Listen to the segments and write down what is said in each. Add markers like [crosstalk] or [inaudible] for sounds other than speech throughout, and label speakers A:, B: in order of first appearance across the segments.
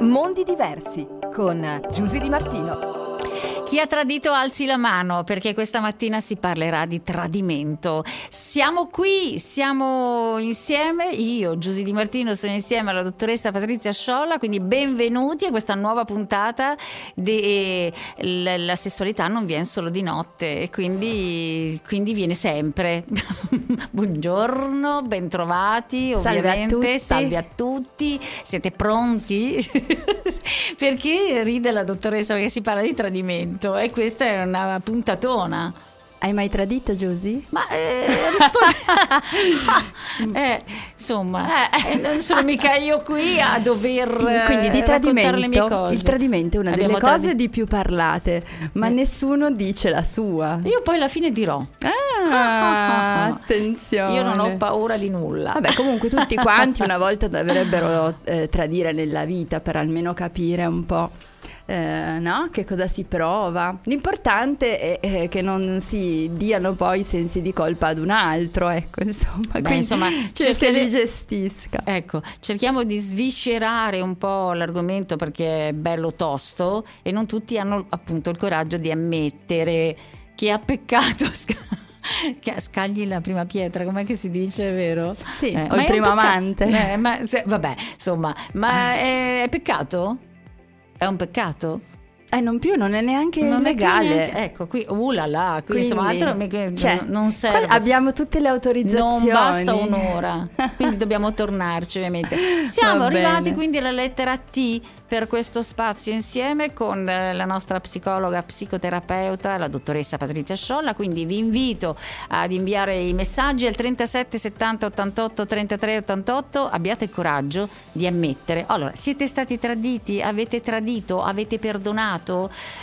A: Mondi diversi con Giusy Di Martino.
B: Chi ha tradito alzi la mano perché questa mattina si parlerà di tradimento. Siamo qui, siamo insieme, io, Giusy Di Martino, sono insieme alla dottoressa Patrizia Sciolla, quindi benvenuti a questa nuova puntata di la, sessualità non viene solo di notte e quindi, quindi viene sempre. [laughs] Buongiorno, bentrovati, ovviamente, salve a tutti, siete pronti? [laughs] perché ride la dottoressa perché si parla di tradimento? Tradimento e questa è una puntatona.
C: Hai mai tradito Giusy?
B: Ma eh, rispondo... [laughs] eh, insomma, eh. non sono mica io qui a dover
C: Quindi di tradimento,
B: le mie cose.
C: Il tradimento è una Abbiamo delle cose tradi- di più parlate, ma eh. nessuno dice la sua.
B: Io poi alla fine dirò.
C: Ah, [laughs] attenzione.
B: Io non ho paura di nulla.
C: Vabbè, comunque tutti [laughs] quanti una volta dovrebbero eh, tradire nella vita per almeno capire un po' eh, no? che cosa si prova. L'importante è, è, che non si diano poi sensi di colpa ad un altro, ecco, [laughs] insomma, Beh, insomma cioè, se li gestisca.
B: Ecco, cerchiamo di sviscerare un po' l'argomento perché è bello tosto e non tutti hanno appunto il coraggio di ammettere che ha peccato. [laughs] che scagli la prima pietra, com'è che si dice, vero?
C: Sì, eh, o il primo amante.
B: Eh, ma, se, vabbè, insomma, ma è, è peccato? È un peccato?
C: Eh, non più, non è neanche non legale. È neanche,
B: ecco, qui, uh là là, qui quindi, insomma, altro cioè, non serve.
C: Abbiamo tutte le autorizzazioni.
B: Non basta un'ora, [laughs] quindi dobbiamo tornarci ovviamente. Siamo Va arrivati quindi alla lettera T per questo spazio insieme con eh, la nostra psicologa psicoterapeuta, la dottoressa Patrizia Sciolla, quindi vi invito ad inviare i messaggi al 37 70 88 33 88, abbiate il coraggio di ammettere. Allora, siete stati traditi, avete tradito, avete perdonato,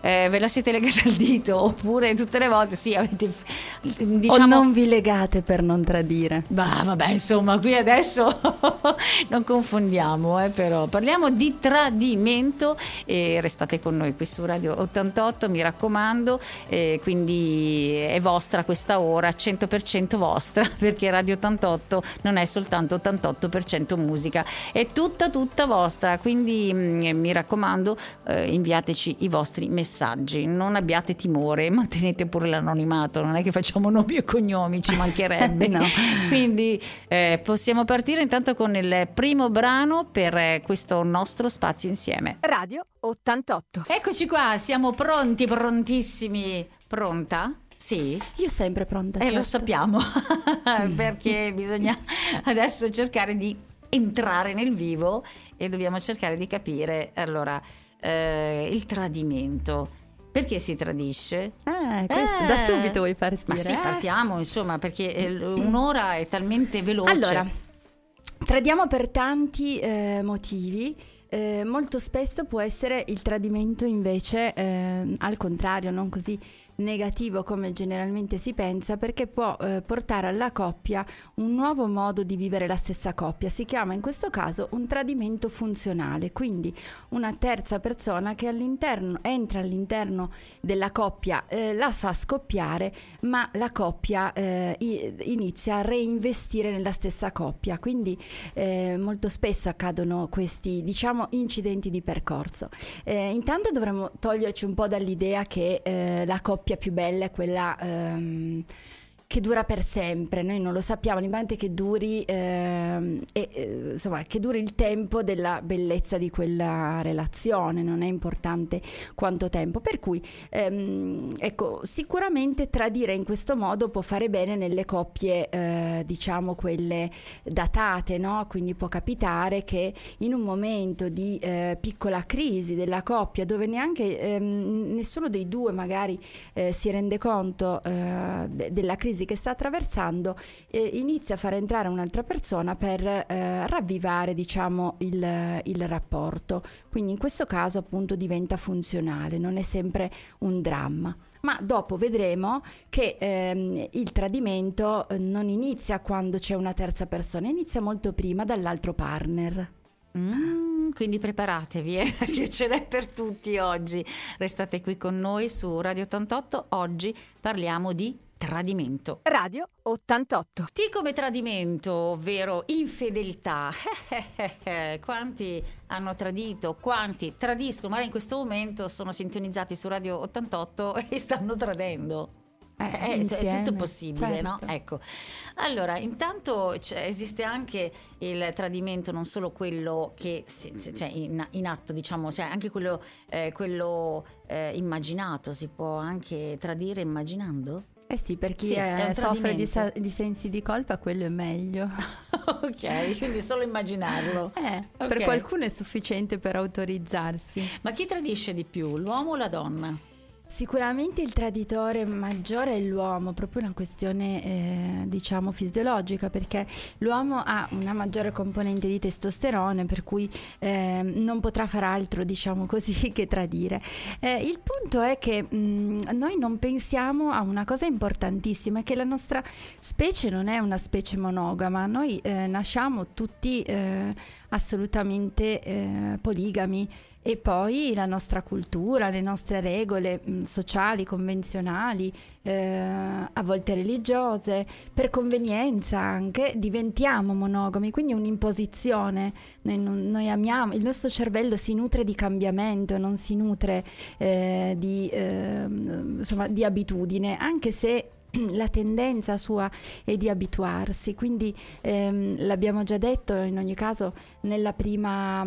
B: eh, ve la siete legata al dito oppure tutte le volte sì, avete
C: diciamo... O non vi legate per non tradire.
B: Bah, vabbè, insomma, qui adesso [laughs] non confondiamo, eh, però parliamo di tradimento tradimento e restate con noi qui su Radio 88 mi raccomando eh, quindi è vostra questa ora 100% vostra [laughs] perché Radio 88 non è soltanto 88% musica è tutta tutta vostra quindi mh, mm, mi raccomando eh, inviateci i vostri messaggi non abbiate timore [laughs] mantenete pure l'anonimato non è che facciamo nomi e cognomi ci mancherebbe [laughs] no. quindi eh, possiamo partire intanto con il primo brano per eh, questo nostro spazio insieme insieme.
A: Radio 88.
B: Eccoci qua, siamo pronti, prontissimi. Pronta? Sì.
C: Io sempre pronta.
B: E eh, certo. lo sappiamo, [laughs] perché bisogna adesso cercare di entrare nel vivo e dobbiamo cercare di capire, allora, eh, il tradimento. Perché si tradisce?
C: Ah, questo, eh, da subito vuoi partire?
B: Ma sì, eh? partiamo, insomma, perché un'ora è talmente veloce.
C: Allora, tradiamo per tanti eh, motivi eh, molto spesso può essere il tradimento invece eh, al contrario, non così negativo come generalmente si pensa perché può eh, portare alla coppia un nuovo modo di vivere la stessa coppia. Si chiama in questo caso un tradimento funzionale, quindi una terza persona che all'interno, entra all'interno della coppia, eh, la fa scoppiare, ma la coppia eh, inizia a reinvestire nella stessa coppia. Quindi eh, molto spesso accadono questi, diciamo, incidenti di percorso. Eh, intanto dovremmo toglierci un po' dall'idea che eh, la coppia coppia più bella è quella ehm, che dura per sempre, noi non lo sappiamo, l'importante è che duri, ehm, e, eh, insomma, che duri il tempo della bellezza di quella relazione, non è importante quanto tempo. Per cui, ehm, ecco, sicuramente tradire in questo modo può fare bene nelle coppie, eh, diciamo, quelle datate, no? Quindi può capitare che in un momento di eh, piccola crisi della coppia, dove neanche ehm, nessuno dei due magari eh, si rende conto eh, de- della crisi crisi che sta attraversando eh, inizia a far entrare un'altra persona per eh, ravvivare diciamo il, il rapporto quindi in questo caso appunto diventa funzionale non è sempre un dramma ma dopo vedremo che ehm, il tradimento eh, non inizia quando c'è una terza persona, inizia molto prima dall'altro partner.
B: Mm, quindi preparatevi eh, [laughs] perché ce n'è per tutti oggi. Restate qui con noi su Radio 88. Oggi parliamo di tradimento.
A: Radio 88.
B: T come tradimento, ovvero infedeltà. [laughs] quanti hanno tradito, quanti tradiscono, magari in questo momento sono sintonizzati su Radio 88 [laughs] e stanno tradendo.
C: Eh,
B: è, è tutto possibile, no?
C: certo.
B: Ecco. Allora, intanto esiste anche il tradimento, non solo quello che si- cioè in, in atto, diciamo, cioè anche quello, eh, quello eh, immaginato, si può anche tradire immaginando?
C: Eh sì, per chi
B: Sì, è un
C: soffre di, sa- di sensi di colpa, quello è meglio. [laughs]
B: ok, quindi solo immaginarlo. [laughs]
C: Eh,
B: Ok.
C: Per qualcuno è sufficiente per autorizzarsi.
B: Ma chi tradisce di più, l'uomo o la donna?
C: Sicuramente il traditore maggiore è l'uomo, proprio una questione eh, diciamo fisiologica, perché l'uomo ha una maggiore componente di testosterone, per cui eh, non potrà far altro, diciamo così, [laughs] che tradire. Eh, il punto è che mh, noi non pensiamo a una cosa importantissima, che la nostra specie non è una specie monogama, noi eh, nasciamo tutti eh, assolutamente eh, poligami e poi la nostra cultura, le nostre regole mh, sociali, convenzionali, eh, a volte religiose, per convenienza anche, diventiamo monogami, quindi è un'imposizione. Noi, noi amiamo, il nostro cervello si nutre di cambiamento, non si nutre eh, di, ehm, insomma, di abitudine, anche se [clears throat] la tendenza sua è di abituarsi, quindi ehm, l'abbiamo già detto in ogni caso nella prima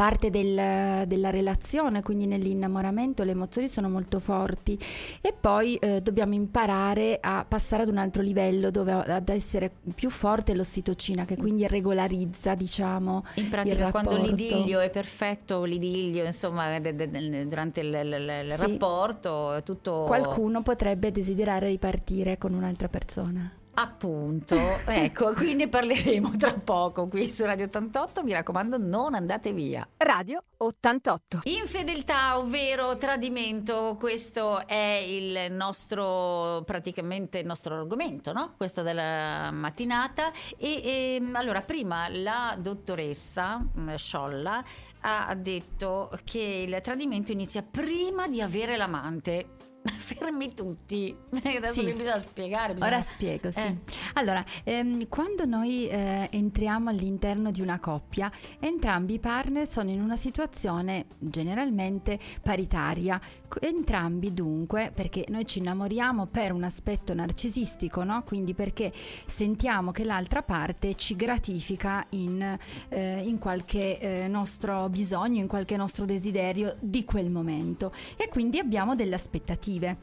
C: parte del- della relazione, quindi nell'innamoramento le emozioni sono molto forti e poi eh, dobbiamo imparare a passare ad un altro livello dove ad essere più forte l'ossitocina che quindi regolarizza diciamo
B: In pratica, quando l'idillio è perfetto, l'idillio, insomma, de- de- de- durante il, il- il
C: Sì.
B: rapporto, è tutto
C: qualcuno potrebbe desiderare ripartire con un'altra persona.
B: Appunto, ecco, [laughs] quindi ne parleremo tra poco qui su Radio 88. Mi raccomando, non andate via.
A: Radio 88.
B: Infedeltà, ovvero tradimento, questo è il nostro, praticamente il nostro argomento, no? Questo della mattinata. E, ehm, allora, prima la dottoressa mm, Sciolla ha detto che il tradimento inizia prima di avere l'amante. [laughs] Fermi tutti. [laughs] Adesso
C: Sì.
B: mi bisogna spiegare. bisogna-
C: Ora spiego, sì.
B: Eh.
C: Allora, ehm, quando noi eh, entriamo all'interno di una coppia, entrambi i partner sono in una situazione generalmente paritaria. Entrambi dunque, perché noi ci innamoriamo per un aspetto narcisistico, no? Quindi perché sentiamo che l'altra parte ci gratifica in, eh, in qualche eh, nostro bisogno, in qualche nostro desiderio di quel momento e quindi abbiamo delle aspettative positive.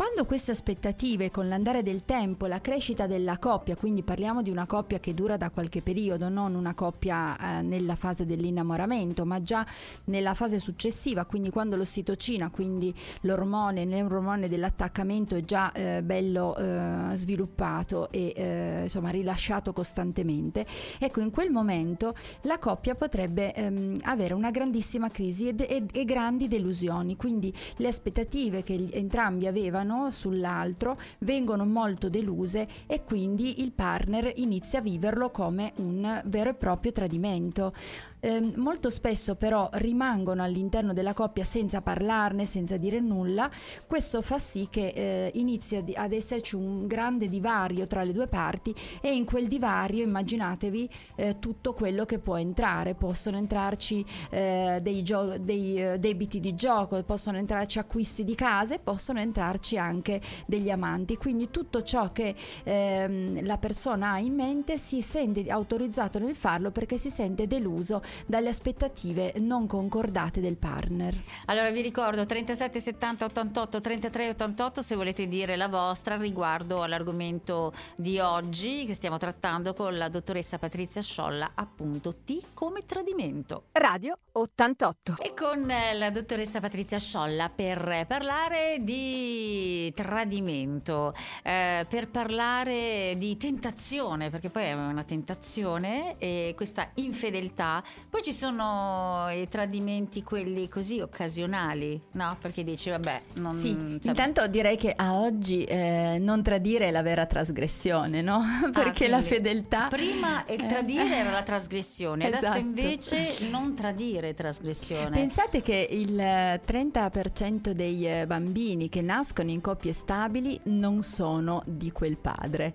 C: Quando queste aspettative, con l'andare del tempo, la crescita della coppia, quindi parliamo di una coppia che dura da qualche periodo, non una coppia eh, nella fase dell'innamoramento, ma già nella fase successiva, quindi quando l'ossitocina, quindi l'ormone, neuromone dell'attaccamento è già eh, bello eh, sviluppato e eh, insomma rilasciato costantemente, ecco in quel momento la coppia potrebbe ehm, avere una grandissima crisi e, e grandi delusioni, quindi le aspettative che entrambi avevano sull'altro vengono molto deluse e quindi il partner inizia a viverlo come un vero e proprio tradimento. Ehm, molto spesso però rimangono all'interno della coppia senza parlarne, senza dire nulla, questo fa sì che eh, inizia ad esserci un grande divario tra le due parti e in quel divario immaginatevi eh, tutto quello che può entrare, possono entrarci eh, dei, gio- dei, eh, debiti di gioco, possono entrarci acquisti di case, possono entrarci anche degli amanti, quindi tutto ciò che ehm, la persona ha in mente si sente autorizzato nel farlo perché si sente deluso dalle aspettative non concordate del partner.
B: Allora vi ricordo 37 70 88 33 88 se volete dire la vostra riguardo all'argomento di oggi che stiamo trattando con la dottoressa Patrizia Sciolla, appunto T come tradimento.
A: Radio 88.
B: E con eh, la dottoressa Patrizia Sciolla per parlare di tradimento, eh, per parlare di tentazione, perché poi è una tentazione e questa infedeltà. Poi ci sono i tradimenti, quelli così occasionali, no? Perché dici, vabbè, non...
C: Sì,
B: cioè-
C: intanto direi che a oggi eh, non tradire è la vera trasgressione, no? [laughs] Perché la
B: Ah, quindi
C: fedeltà...
B: Prima il
C: Eh.
B: tradire era la trasgressione, adesso
C: Esatto.
B: invece non tradire è trasgressione.
C: Pensate che il eh, 30% dei bambini che nascono relazioni in coppie stabili non sono di quel padre.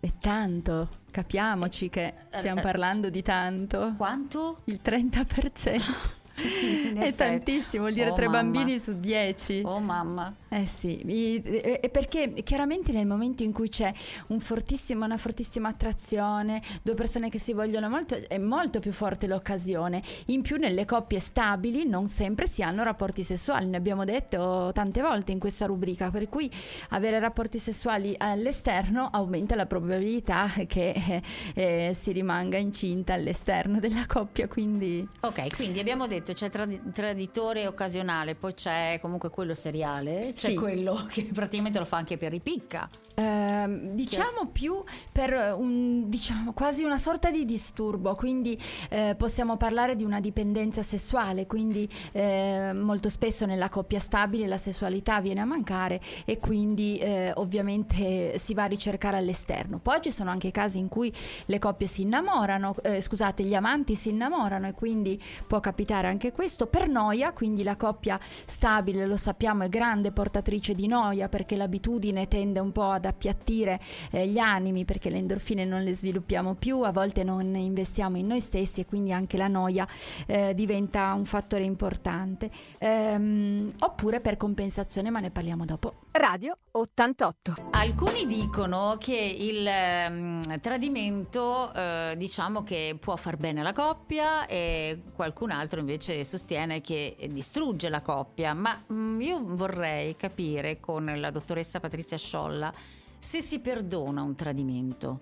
C: E tanto, capiamoci che stiamo
B: eh,
C: parlando di tanto.
B: Quanto?
C: Il 30%. [laughs] [laughs]
B: Sì,
C: È tantissimo, vuol dire
B: Oh,
C: tre
B: mamma.
C: bambini su dieci.
B: Oh mamma.
C: Eh sì, eh, perché chiaramente nel momento in cui c'è un fortissimo- una fortissima attrazione, due persone che si vogliono molto, è molto più forte l'occasione. In più nelle coppie stabili non sempre si hanno rapporti sessuali, ne abbiamo detto tante volte in questa rubrica, per cui avere rapporti sessuali all'esterno aumenta la probabilità che eh, eh, si rimanga incinta all'esterno della coppia, quindi...
B: Ok, quindi abbiamo detto c'è tradi- traditore occasionale, poi c'è comunque quello seriale, c'è
C: Sì.
B: quello [laughs] che praticamente lo fa anche per ripicca.
C: Ehm, diciamo più per un, diciamo, quasi una sorta di disturbo, quindi eh, possiamo parlare di una dipendenza sessuale, quindi eh, molto spesso nella coppia stabile la sessualità viene a mancare e quindi eh, ovviamente si va a ricercare all'esterno. Poi ci sono anche casi in cui le coppie si innamorano, eh, scusate, gli amanti si innamorano e quindi può capitare anche questo per noia, quindi la coppia stabile lo sappiamo è grande portatrice di noia perché l'abitudine tende un po' ad appiattire eh, gli animi perché le endorfine non le sviluppiamo più, a volte non investiamo in noi stessi e quindi anche la noia eh, diventa un fattore importante. Ehm, oppure per compensazione, ma ne parliamo dopo.
A: Radio 88.
B: Alcuni dicono che il ehm, tradimento eh, diciamo che può far bene alla coppia e qualcun altro invece sostiene che distrugge la coppia, ma mm, io vorrei capire con la dottoressa Patrizia Sciolla se si perdona un tradimento.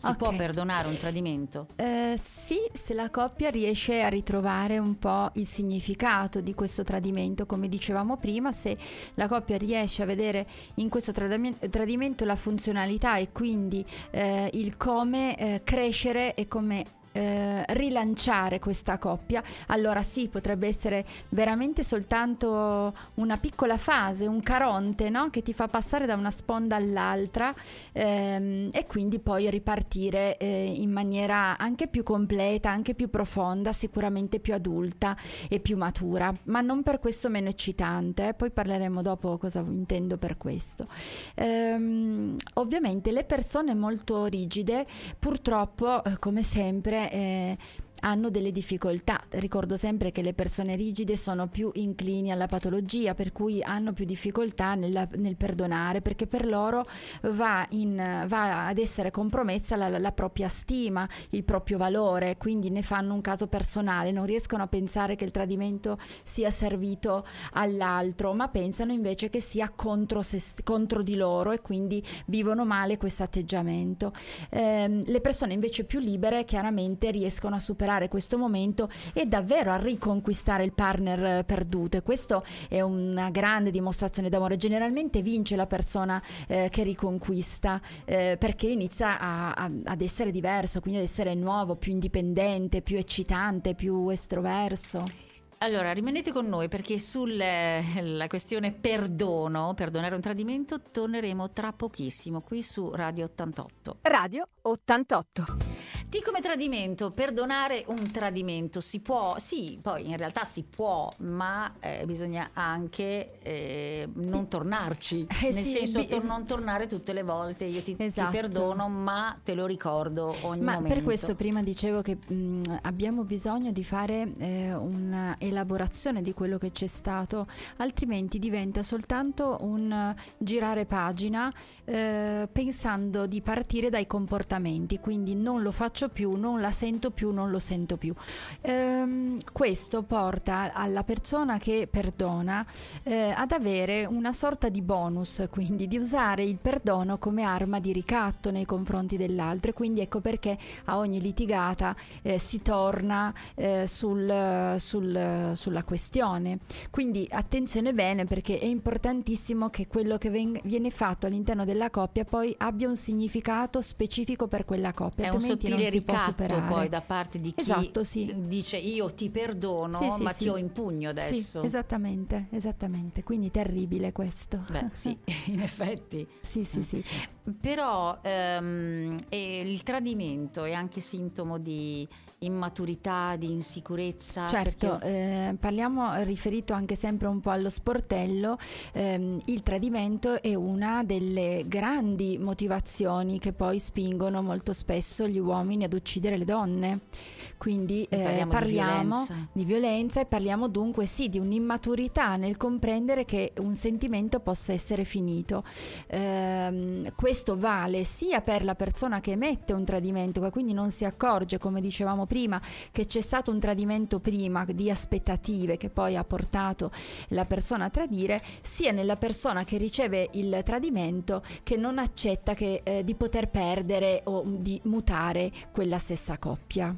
B: Si
C: Ok.
B: può perdonare un tradimento?
C: Eh, sì, se la coppia riesce a ritrovare un po' il significato di questo tradimento, come dicevamo prima, se la coppia riesce a vedere in questo tradimen- tradimento la funzionalità e quindi eh, il come eh, crescere e come eh, rilanciare questa coppia, allora sì, potrebbe essere veramente soltanto una piccola fase, un caronte no? che ti fa passare da una sponda all'altra ehm, e quindi poi ripartire eh, in maniera anche più completa, anche più profonda, sicuramente più adulta e più matura, ma non per questo meno eccitante. eh. Poi parleremo dopo cosa intendo per questo. Ehm, ovviamente le persone molto rigide, purtroppo, eh, come sempre, eh, hanno delle difficoltà. Ricordo sempre che le persone rigide sono più inclini alla patologia, per cui hanno più difficoltà nella- nel perdonare, perché per loro va, in- va ad essere compromessa la, la propria stima, il proprio valore, quindi ne fanno un caso personale, non riescono a pensare che il tradimento sia servito all'altro, ma pensano invece che sia contro, se, contro di loro e quindi vivono male questo atteggiamento. Ehm, le persone invece più libere chiaramente riescono a superare questo momento e davvero a riconquistare il partner eh, perduto e questo è una grande dimostrazione d'amore. Generalmente vince la persona eh, che riconquista eh, perché inizia a- a- ad essere diverso, quindi ad essere nuovo, più indipendente, più eccitante, più estroverso.
B: Allora, rimanete con noi perché sulla questione perdono, perdonare un tradimento, torneremo tra pochissimo qui su Radio 88.
A: Radio 88.
B: T come tradimento, perdonare un tradimento si può, sì, poi in realtà si può, ma eh, bisogna anche eh, non tornarci,
C: Eh
B: nel
C: sì,
B: senso tor- non tornare tutte le volte, io ti, ti
C: Esatto.
B: perdono, ma te lo ricordo ogni
C: Ma
B: momento.
C: per questo prima dicevo che mh, abbiamo bisogno di fare eh, un'elaborazione di quello che c'è stato, altrimenti diventa soltanto un girare pagina eh, pensando di partire dai comportamenti, quindi non lo faccio più, non la sento più, non lo sento più. Ehm, questo porta alla persona che perdona eh, ad avere una sorta di bonus, quindi di usare il perdono come arma di ricatto nei confronti dell'altro e quindi ecco perché a ogni litigata eh, si torna eh, sul- sul- sulla questione. Quindi attenzione bene perché è importantissimo che quello che veng- viene fatto all'interno della coppia poi abbia un significato specifico per quella coppia,
B: È un sottile ricatto
C: superare.
B: poi da parte di chi
C: Esatto, sì.
B: dice io ti perdono,
C: Sì, sì,
B: ma ti ho in pugno adesso.
C: Esattamente, esattamente. Quindi terribile questo.
B: Beh, sì, [laughs] in effetti.
C: Sì, sì, sì.
B: però ehm, il tradimento è anche sintomo di immaturità, di insicurezza.
C: Certo,
B: perché...
C: eh, parliamo riferito anche sempre un po' allo sportello, ehm, il tradimento è una delle grandi motivazioni che poi spingono molto spesso gli uomini ad uccidere le donne. Quindi eh, parliamo, parliamo di, violenza. di, violenza. e parliamo dunque sì di un'immaturità nel comprendere che un sentimento possa essere finito. Eh, questo vale sia per la persona che emette un tradimento, che quindi non si accorge, come dicevamo prima, che c'è stato un tradimento prima di aspettative che poi ha portato la persona a tradire, sia nella persona che riceve il tradimento che non accetta che, eh, di poter perdere o di mutare quella stessa coppia.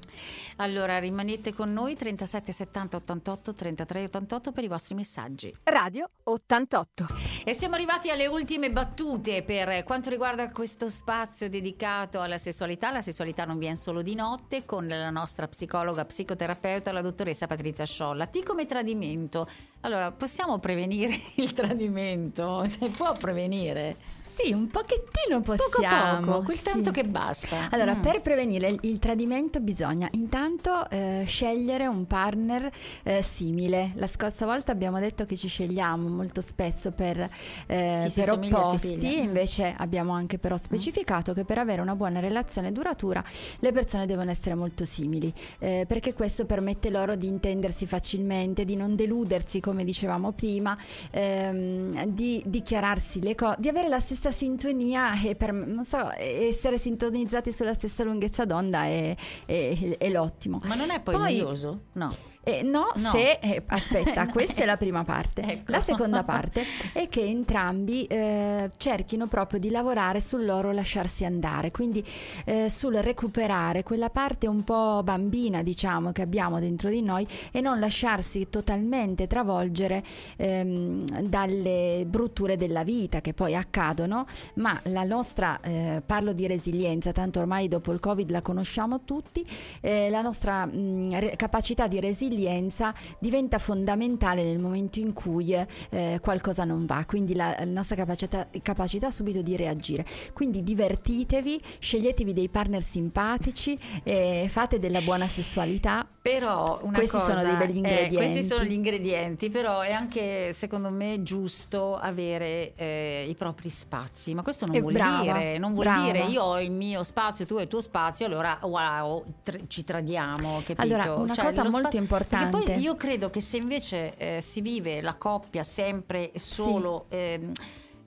B: Allora rimanete con noi 37 70 88 33 88 per i vostri messaggi.
A: Radio 88.
B: E siamo arrivati alle ultime battute per quanto riguarda questo spazio dedicato alla sessualità. La sessualità non viene solo di notte con la nostra psicologa, psicoterapeuta, la dottoressa Patrizia Sciolla. Ti come tradimento. Allora, possiamo prevenire [laughs] il tradimento? Si può prevenire?
C: Sì, un pochettino possiamo.
B: Poco poco, quel
C: sì.
B: tanto che basta.
C: Allora, mm. per prevenire il, il, tradimento bisogna intanto eh, scegliere un partner eh, simile. La scorsa volta abbiamo detto che ci scegliamo molto spesso per, eh, per opposti, invece abbiamo anche però mm. specificato mm. che per avere una buona relazione duratura le persone devono essere molto simili, eh, perché questo permette loro di intendersi facilmente, di non deludersi come dicevamo prima, ehm, di dichiararsi le cose, di avere la stessa stessa sintonia e per non so, essere sintonizzati sulla stessa lunghezza d'onda è, è, è l'ottimo.
B: Ma non è poi, poi noioso? No.
C: Eh, no, no, se eh, aspetta, [laughs] questa è la prima parte. Ecco. La seconda [laughs] parte è che entrambi eh, cerchino proprio di lavorare sul loro lasciarsi andare, quindi eh, sul recuperare quella parte un po' bambina, diciamo, che abbiamo dentro di noi e non lasciarsi totalmente travolgere ehm, dalle brutture della vita che poi accadono, ma la nostra, eh, parlo di resilienza, tanto ormai dopo il Covid la conosciamo tutti, eh, la nostra mh, re- capacità di resilienza resilienza diventa fondamentale nel momento in cui eh, qualcosa non va, quindi la, la nostra capacità, capacità, subito di reagire. Quindi divertitevi, sceglietevi dei partner simpatici, eh, fate della buona sessualità.
B: Però una
C: questi
B: cosa,
C: sono dei begli ingredienti.
B: Eh, questi sono gli ingredienti, però è anche secondo me giusto avere eh, i propri spazi, ma questo non vuol
C: brava,
B: dire, non vuol dire io ho il mio spazio, tu hai il tuo spazio, allora wow, tr- ci tradiamo, capito?
C: Allora, una cioè, cosa molto importante importante.
B: Perché poi io credo che se invece eh, si vive la coppia sempre e solo... Sì. Ehm,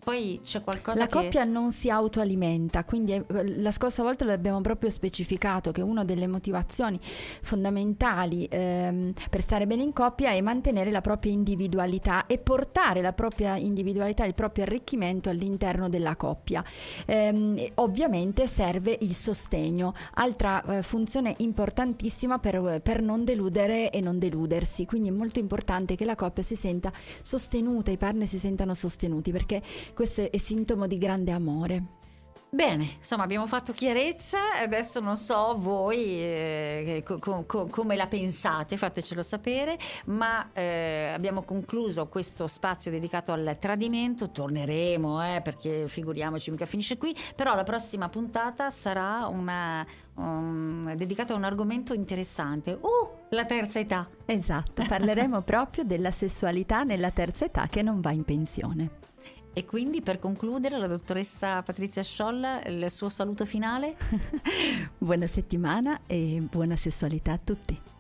B: poi c'è qualcosa
C: la
B: che...
C: coppia non si autoalimenta, quindi eh, la scorsa volta l'abbiamo proprio specificato che una delle motivazioni fondamentali ehm, per stare bene in coppia è mantenere la propria individualità e portare la propria individualità, il proprio arricchimento all'interno della coppia. Ehm, ovviamente serve il sostegno, altra eh, funzione importantissima per, per non deludere e non deludersi, quindi è molto importante che la coppia si senta sostenuta, i partner si sentano sostenuti perché questo è sintomo di grande amore.
B: Bene, insomma abbiamo fatto chiarezza, adesso non so voi eh, co- co- come la pensate, fatecelo sapere, ma eh, abbiamo concluso questo spazio dedicato al tradimento, torneremo eh, perché figuriamoci mica finisce qui, però la prossima puntata sarà una, um, dedicata a un argomento interessante, uh, la terza età.
C: Esatto, parleremo proprio della sessualità nella terza età che non va in pensione.
B: E quindi per concludere, la dottoressa Patrizia Sciolla, il suo saluto finale? [laughs]
C: buona settimana e buona sessualità a tutti.